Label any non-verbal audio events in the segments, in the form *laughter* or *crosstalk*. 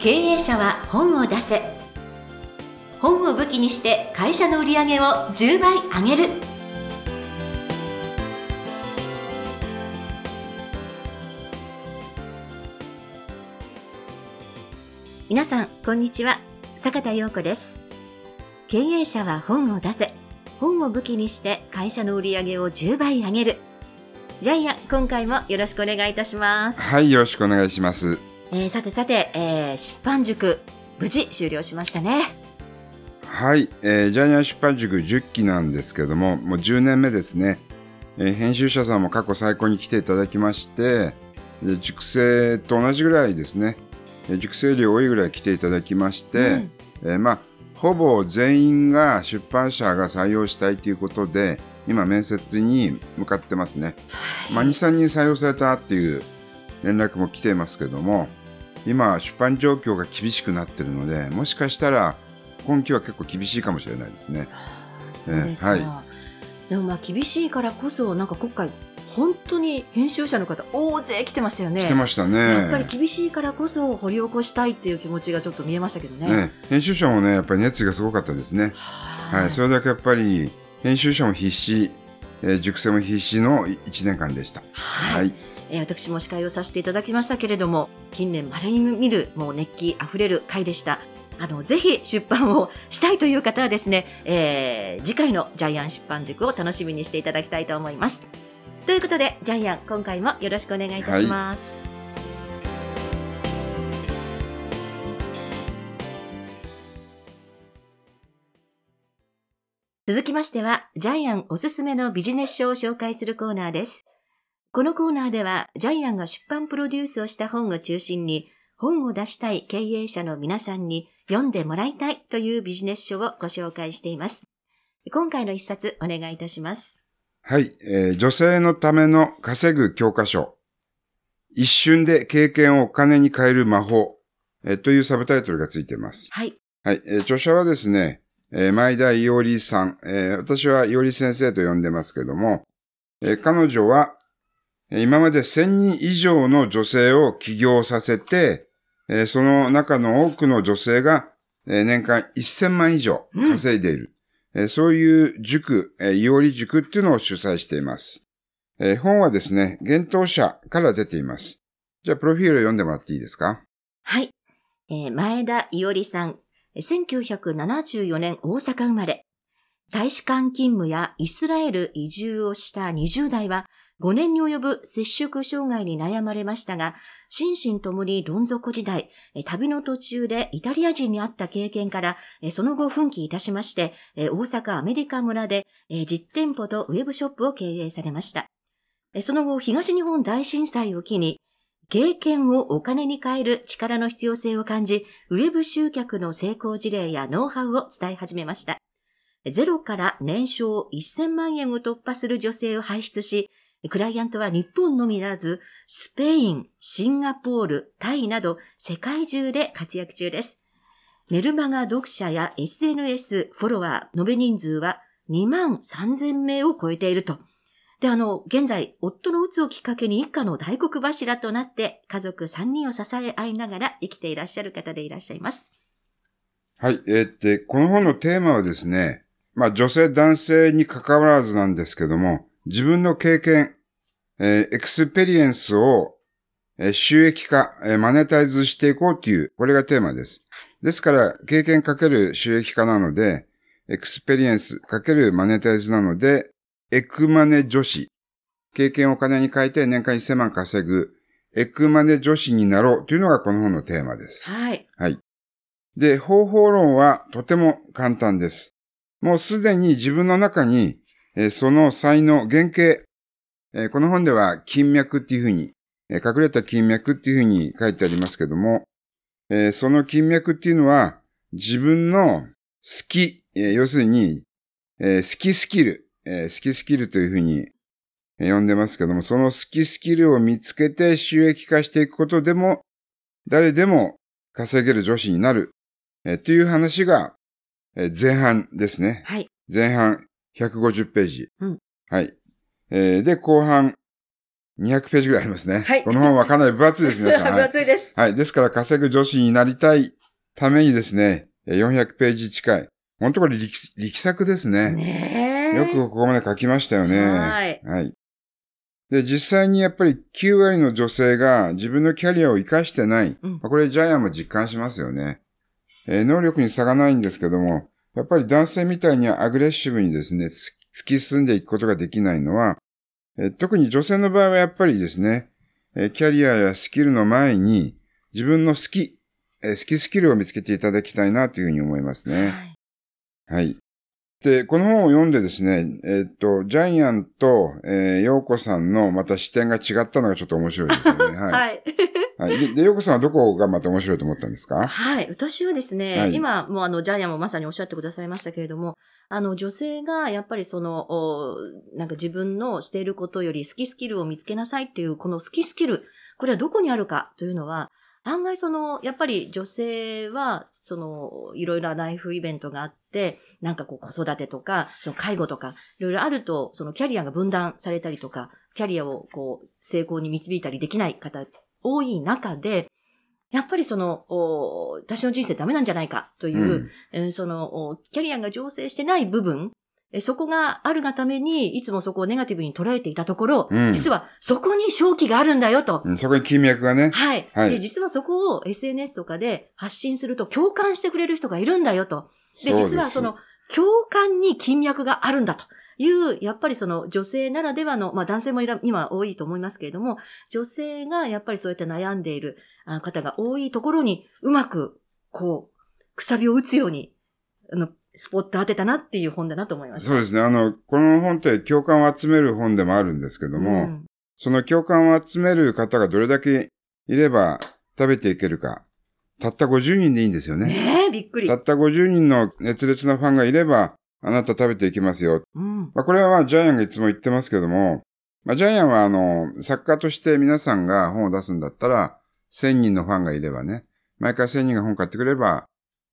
経営者は本を出せ。本を武器にして会社の売り上げを10倍上げる。皆さんこんにちは。坂田陽子です。経営者は本を出せ。本を武器にして会社の売り上げを10倍上げる。ジャイア今回もよろしくお願いいたします。はいよろしくお願いします。えー、さてさて、えー、出版塾無事終了しましたね。はい、えー、ジャイアン出版塾10期なんですけどももう10年目ですね、えー、編集者さんも過去最高に来ていただきまして塾生と同じぐらいですね。塾生量多いぐらい来ていただきまして、うん、えー、まあほぼ全員が出版社が採用したいということで今面接に向かってますね、はい、まあ、23人採用されたっていう連絡も来ていますけども今出版状況が厳しくなってるのでもしかしたら今期は結構厳しいかもしれないですね。えー、はいでもまあ厳しいからこそなんか今回本当に編集者の方大勢来てましたよね。来てましたね。やっぱり厳しいからこそ掘り起こしたいっていう気持ちがちょっと見えましたけどね。ね編集者もねやっぱり熱意がすごかったですね。はい、それだけやっぱり編集者も必死、えー、熟成も必死の1年間でした。はい、はいえー、私も司会をさせていただきましたけれども、近年稀に見る、もう熱気あふれる回でした。あの、ぜひ出版をしたいという方はですね、えー、次回のジャイアン出版塾を楽しみにしていただきたいと思います。ということで、ジャイアン、今回もよろしくお願いいたします。はい続きましては、ジャイアンおすすめのビジネス書を紹介するコーナーです。このコーナーでは、ジャイアンが出版プロデュースをした本を中心に、本を出したい経営者の皆さんに読んでもらいたいというビジネス書をご紹介しています。今回の一冊お願いいたします。はい、えー、女性のための稼ぐ教科書。一瞬で経験をお金に変える魔法、えー、というサブタイトルがついています。はい。はい、えー、著者はですね、えー、前田伊織さん、えー、私は伊織先生と呼んでますけども、えー、彼女は今まで1000人以上の女性を起業させて、その中の多くの女性が年間1000万以上稼いでいる。うん、そういう塾、いおり塾っていうのを主催しています。本はですね、幻冬者から出ています。じゃあ、プロフィールを読んでもらっていいですか？はい。えー、前田伊織さん、1974年大阪生まれ。大使館勤務やイスラエル移住をした20代は、5年に及ぶ接触障害に悩まれましたが、心身ともにどん底時代、旅の途中でイタリア人に会った経験から、その後奮起いたしまして、大阪アメリカ村で実店舗とウェブショップを経営されました。その後、東日本大震災を機に、経験をお金に変える力の必要性を感じ、ウェブ集客の成功事例やノウハウを伝え始めました。ゼロから年商1000万円を突破する女性を輩出し、クライアントは日本のみならず、スペイン、シンガポール、タイなど世界中で活躍中です。メルマガ読者や SNS フォロワー、延べ人数は2万3000名を超えていると。で、あの、現在、夫のうつをきっかけに一家の大黒柱となって、家族3人を支え合いながら生きていらっしゃる方でいらっしゃいます。はい、えー、ってこの本のテーマはですね、まあ女性男性に関わらずなんですけども、自分の経験、えー、エクスペリエンスを、えー、収益化、えー、マネタイズしていこうという、これがテーマです。ですから、経験かける収益化なので、エクスペリエンスかけるマネタイズなので、エクマネ女子。経験をお金に変えて年間1000万稼ぐ、エクマネ女子になろうというのがこの本のテーマです。はい。はい。で、方法論はとても簡単です。もうすでに自分の中にえその才能、原型、えこの本では金脈っていうふうに、え隠れた金脈っていうふうに書いてありますけども、えその金脈っていうのは自分の好き、え要するに、え好きスキル、え好きスキルというふうに呼んでますけども、その好きスキルを見つけて収益化していくことでも、誰でも稼げる女子になる、えという話が、え前半ですね。はい。前半、150ページ。うん。はい。えー、で、後半、200ページぐらいありますね。はいこの本はかなり分厚いです、皆さん。分 *laughs* はい。厚いです。はい。ですから、稼ぐ女子になりたいためにですね、え400ページ近い。本当これ力力作ですね。ねえ。よくここまで書きましたよね。はい。はい。で、実際にやっぱり9割の女性が自分のキャリアを活かしてない。うんまあこれジャイアンも実感しますよね。えー能力に差がないんですけども、やっぱり男性みたいにアグレッシブにですね、つ突き進んでいくことができないのは、えー特に女性の場合はやっぱりですね、えーキャリアやスキルの前に自分の好き、えー好きスキルを見つけていただきたいなというふうに思いますね。はいはい。で、この本を読んでですね、えーっと、ジャイアンと、えー、ヨーコさんのまた視点が違ったのがちょっと面白いですよね。はい。*laughs* はい。はい。で、でヨーコさんはどこがまた面白いと思ったんですか？はい。私はですね、はい今、もうあの、ジャイアンもまさにおっしゃってくださいましたけれども、あの、女性がやっぱりその、おなんか自分のしていることより好きスキルを見つけなさいっていう、この好きスキル、これはどこにあるかというのは、案外その、やっぱり女性は、その、いろいろなライフイベントがあって、なんかこう子育てとか、その介護とか、いろいろあると、そのキャリアが分断されたりとか、キャリアをこう、成功に導いたりできない方、多い中で、やっぱりその、お私の人生ダメなんじゃないかという、うんえーその、おキャリアが醸成してない部分、えーそこがあるがために、いつもそこをネガティブに捉えていたところ、うん実はそこに正気があるんだよと。うんそこに金脈がね。はい、はいで。実はそこを SNS とかで発信すると共感してくれる人がいるんだよと。で、そう実はその、共感に金脈があるんだという、やっぱりその女性ならではの、まあ男性もいら今多いと思いますけれども、女性がやっぱりそうやって悩んでいるあ方が多いところにうまく、こう、くさびを打つように、あの、スポット当てたなっていう本だなと思いました。そうですね。あの、この本って共感を集める本でもあるんですけども、んその共感を集める方がどれだけいれば食べていけるか。たった50人でいいんですよね。ねえ、びっくりた。った50人の熱烈なファンがいれば、あなた食べていけますよ。うん。まあ、これはまあ、ジャイアンがいつも言ってますけども、まあ、ジャイアンはあの、作家として皆さんが本を出すんだったら、1000人のファンがいればね、毎回1000人が本買ってくれば、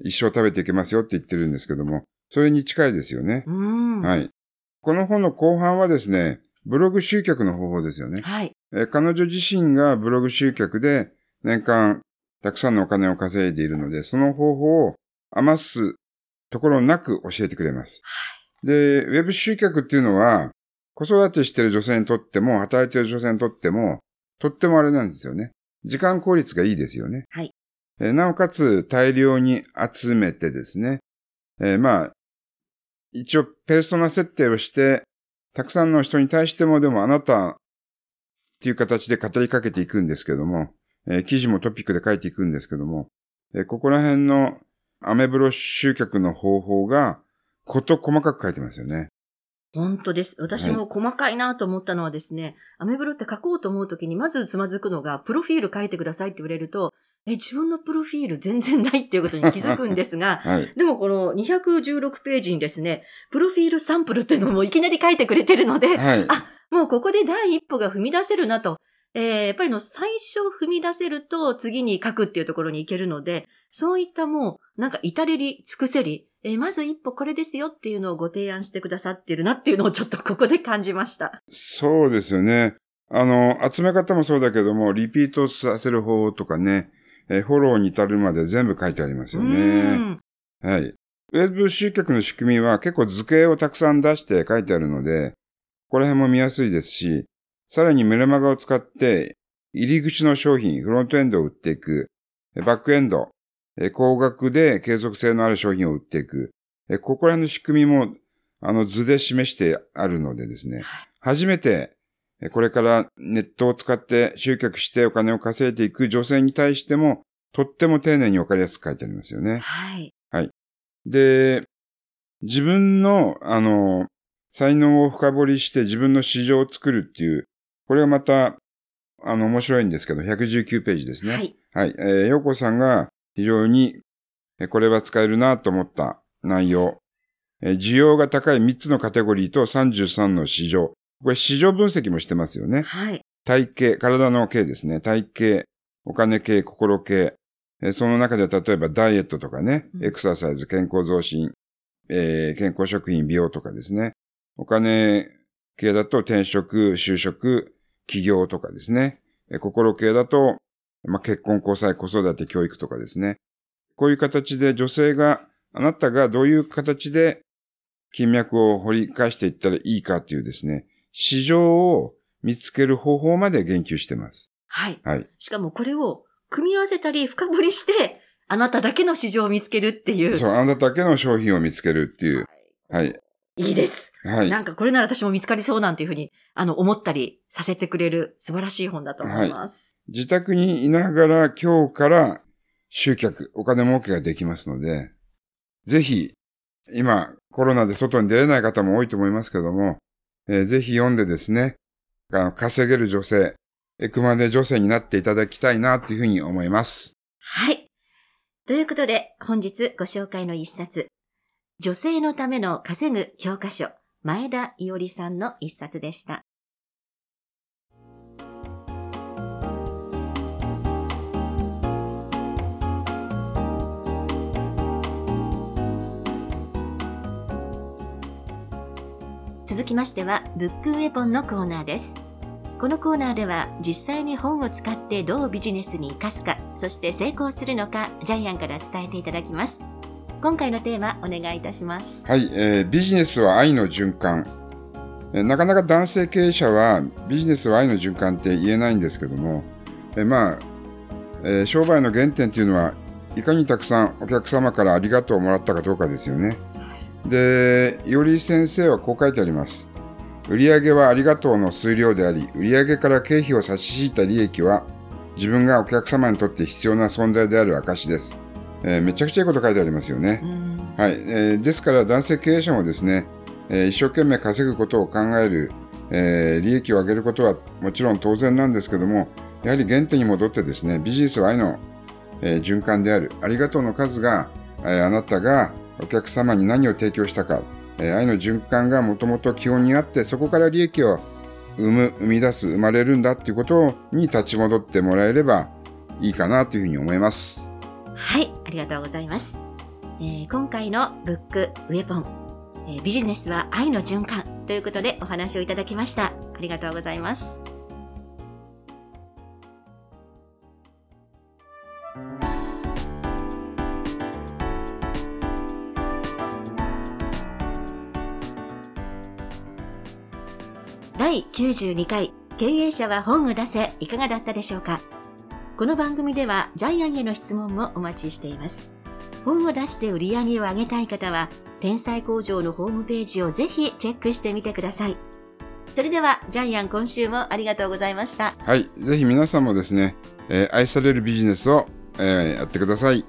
一生食べていけますよって言ってるんですけども、それに近いですよね。うん。。はいい。この本の後半はですね、ブログ集客の方法ですよね。はい。えー彼女自身がブログ集客で年間たくさんのお金を稼いでいるので、その方法を余すところなく教えてくれます。で、ウェブ集客っていうのは、子育てしている女性にとっても、働いている女性にとっても、とってもあれなんですよね。時間効率がいいですよね。はいえーなおかつ大量に集めてですね、えーまあ、一応ペーソナ設定をして、たくさんの人に対してもでもあなたっていう形で語りかけていくんですけども、えー記事もトピックで書いていくんですけども、えーここら辺のアメブロ集客の方法が、こと細かく書いてますよね。本当です。私も細かいなと思ったのはですね、アメブロって書こうと思うときに、まずつまずくのが、プロフィール書いてくださいって言われると、え、自分のプロフィール全然ないっていうことに気づくんですが、*laughs* はい。でもこの216ページにですね、プロフィールサンプルっていうのもいきなり書いてくれてるので、はい。あもうここで第一歩が踏み出せるなと。えーやっぱりの最初踏み出せると次に書くっていうところに行けるので、そういったもうなんか至れり尽くせり、えーまず一歩これですよっていうのをご提案してくださってるなっていうのをちょっとここで感じました。そうですよね。あの、集め方もそうだけども、リピートさせる方法とかね、えーフォローに至るまで全部書いてありますようね。んはい。ウェブ集客の仕組みは結構図形をたくさん出して書いてあるので、ここら辺も見やすいですし、さらにメルマガを使って、入り口の商品、フロントエンドを売っていく、えバックエンド、え高額で継続性のある商品を売っていく、えここら辺の仕組みも、あの図で示してあるのでですね、初めて、えこれからネットを使って集客してお金を稼いでいく女性に対しても、とっても丁寧にわかりやすく書いてありますよね。はい。で、自分の、あの、才能を深掘りして自分の市場を作るっていう、これがまた、あの、面白いんですけど、119ページですね。はい。はい。えー、洋子さんが非常に、えーこれは使えるなと思った内容。えー需要が高い3つのカテゴリーと33の市場。これ市場分析もしてますよね。はい。体型、体の系ですね。体型、お金系、心系。えーその中で例えばダイエットとかね、うんエクササイズ、健康増進、えー健康食品、美容とかですね。お金系だと転職、就職、起業とかですね。え心系だと、まあ、結婚、交際、子育て、教育とかですね。こういう形で女性が、あなたがどういう形で金脈を掘り返していったらいいかというですね、市場を見つける方法まで言及してます。はい。はい。しかもこれを組み合わせたり深掘りして、あなただけの市場を見つけるっていう。そう、あなただけの商品を見つけるっていう。はい。いいです。はい。なんかこれなら私も見つかりそうなんていうふうに、あの、思ったりさせてくれる素晴らしい本だと思います。はい、自宅にいながら今日から集客、お金儲けができますので、ぜひ、今、コロナで外に出れない方も多いと思いますけども、えー、ぜひ読んでですね、あの稼げる女性、エクマネ女性になっていただきたいなというふうに思います。はい。ということで、本日ご紹介の一冊、女性のための稼ぐ教科書、前田伊織さんの一冊でした。続きましては、ブックウェポンのコーナーです。このコーナーでは実際に本を使ってどうビジネスに活かすか、そして成功するのか、ジャイアンから伝えていただきます。今回のテーマ、お願いいたします。はい、えー、ビジネスは愛の循環。なかなか男性経営者はビジネスは愛の循環って言えないんですけども、え、まあ、えー、商売の原点っていうのは、いかにたくさんお客様からありがとうをもらったかどうかですよね。で、いおり先生はこう書いてあります。売上はありがとうの数量であり、売上から経費を差し引いた利益は、自分がお客様にとって必要な存在である証です。えー、めちゃくちゃいいこと書いてありますよね。はい、えー、ですから男性経営者もですね、えー、一生懸命稼ぐことを考える、えー、利益を上げることはもちろん当然なんですけども、やはり原点に戻ってですね、ビジネスは愛の、えー、循環である。ありがとうの数が、えー、あなたがお客様に何を提供したか、えー、愛の循環がもともと基本にあって、そこから利益を生む、生み出す、生まれるんだっていうことに立ち戻ってもらえればいいかなというふうに思います。はい、ありがとうございます。えー、今回のブックウェポン、えー、ビジネスは愛の循環ということでお話をいただきました。ありがとうございます。第92回経営者は本を出せいかがだったでしょうか？この番組ではジャイアンへの質問もお待ちしています。本を出して売り上げを上げたい方は天才工場のホームページをぜひチェックしてみてください。それではジャイアン今週もありがとうございました。はい。ぜひ皆さんもですね、えー、愛されるビジネスを、えー、やってください。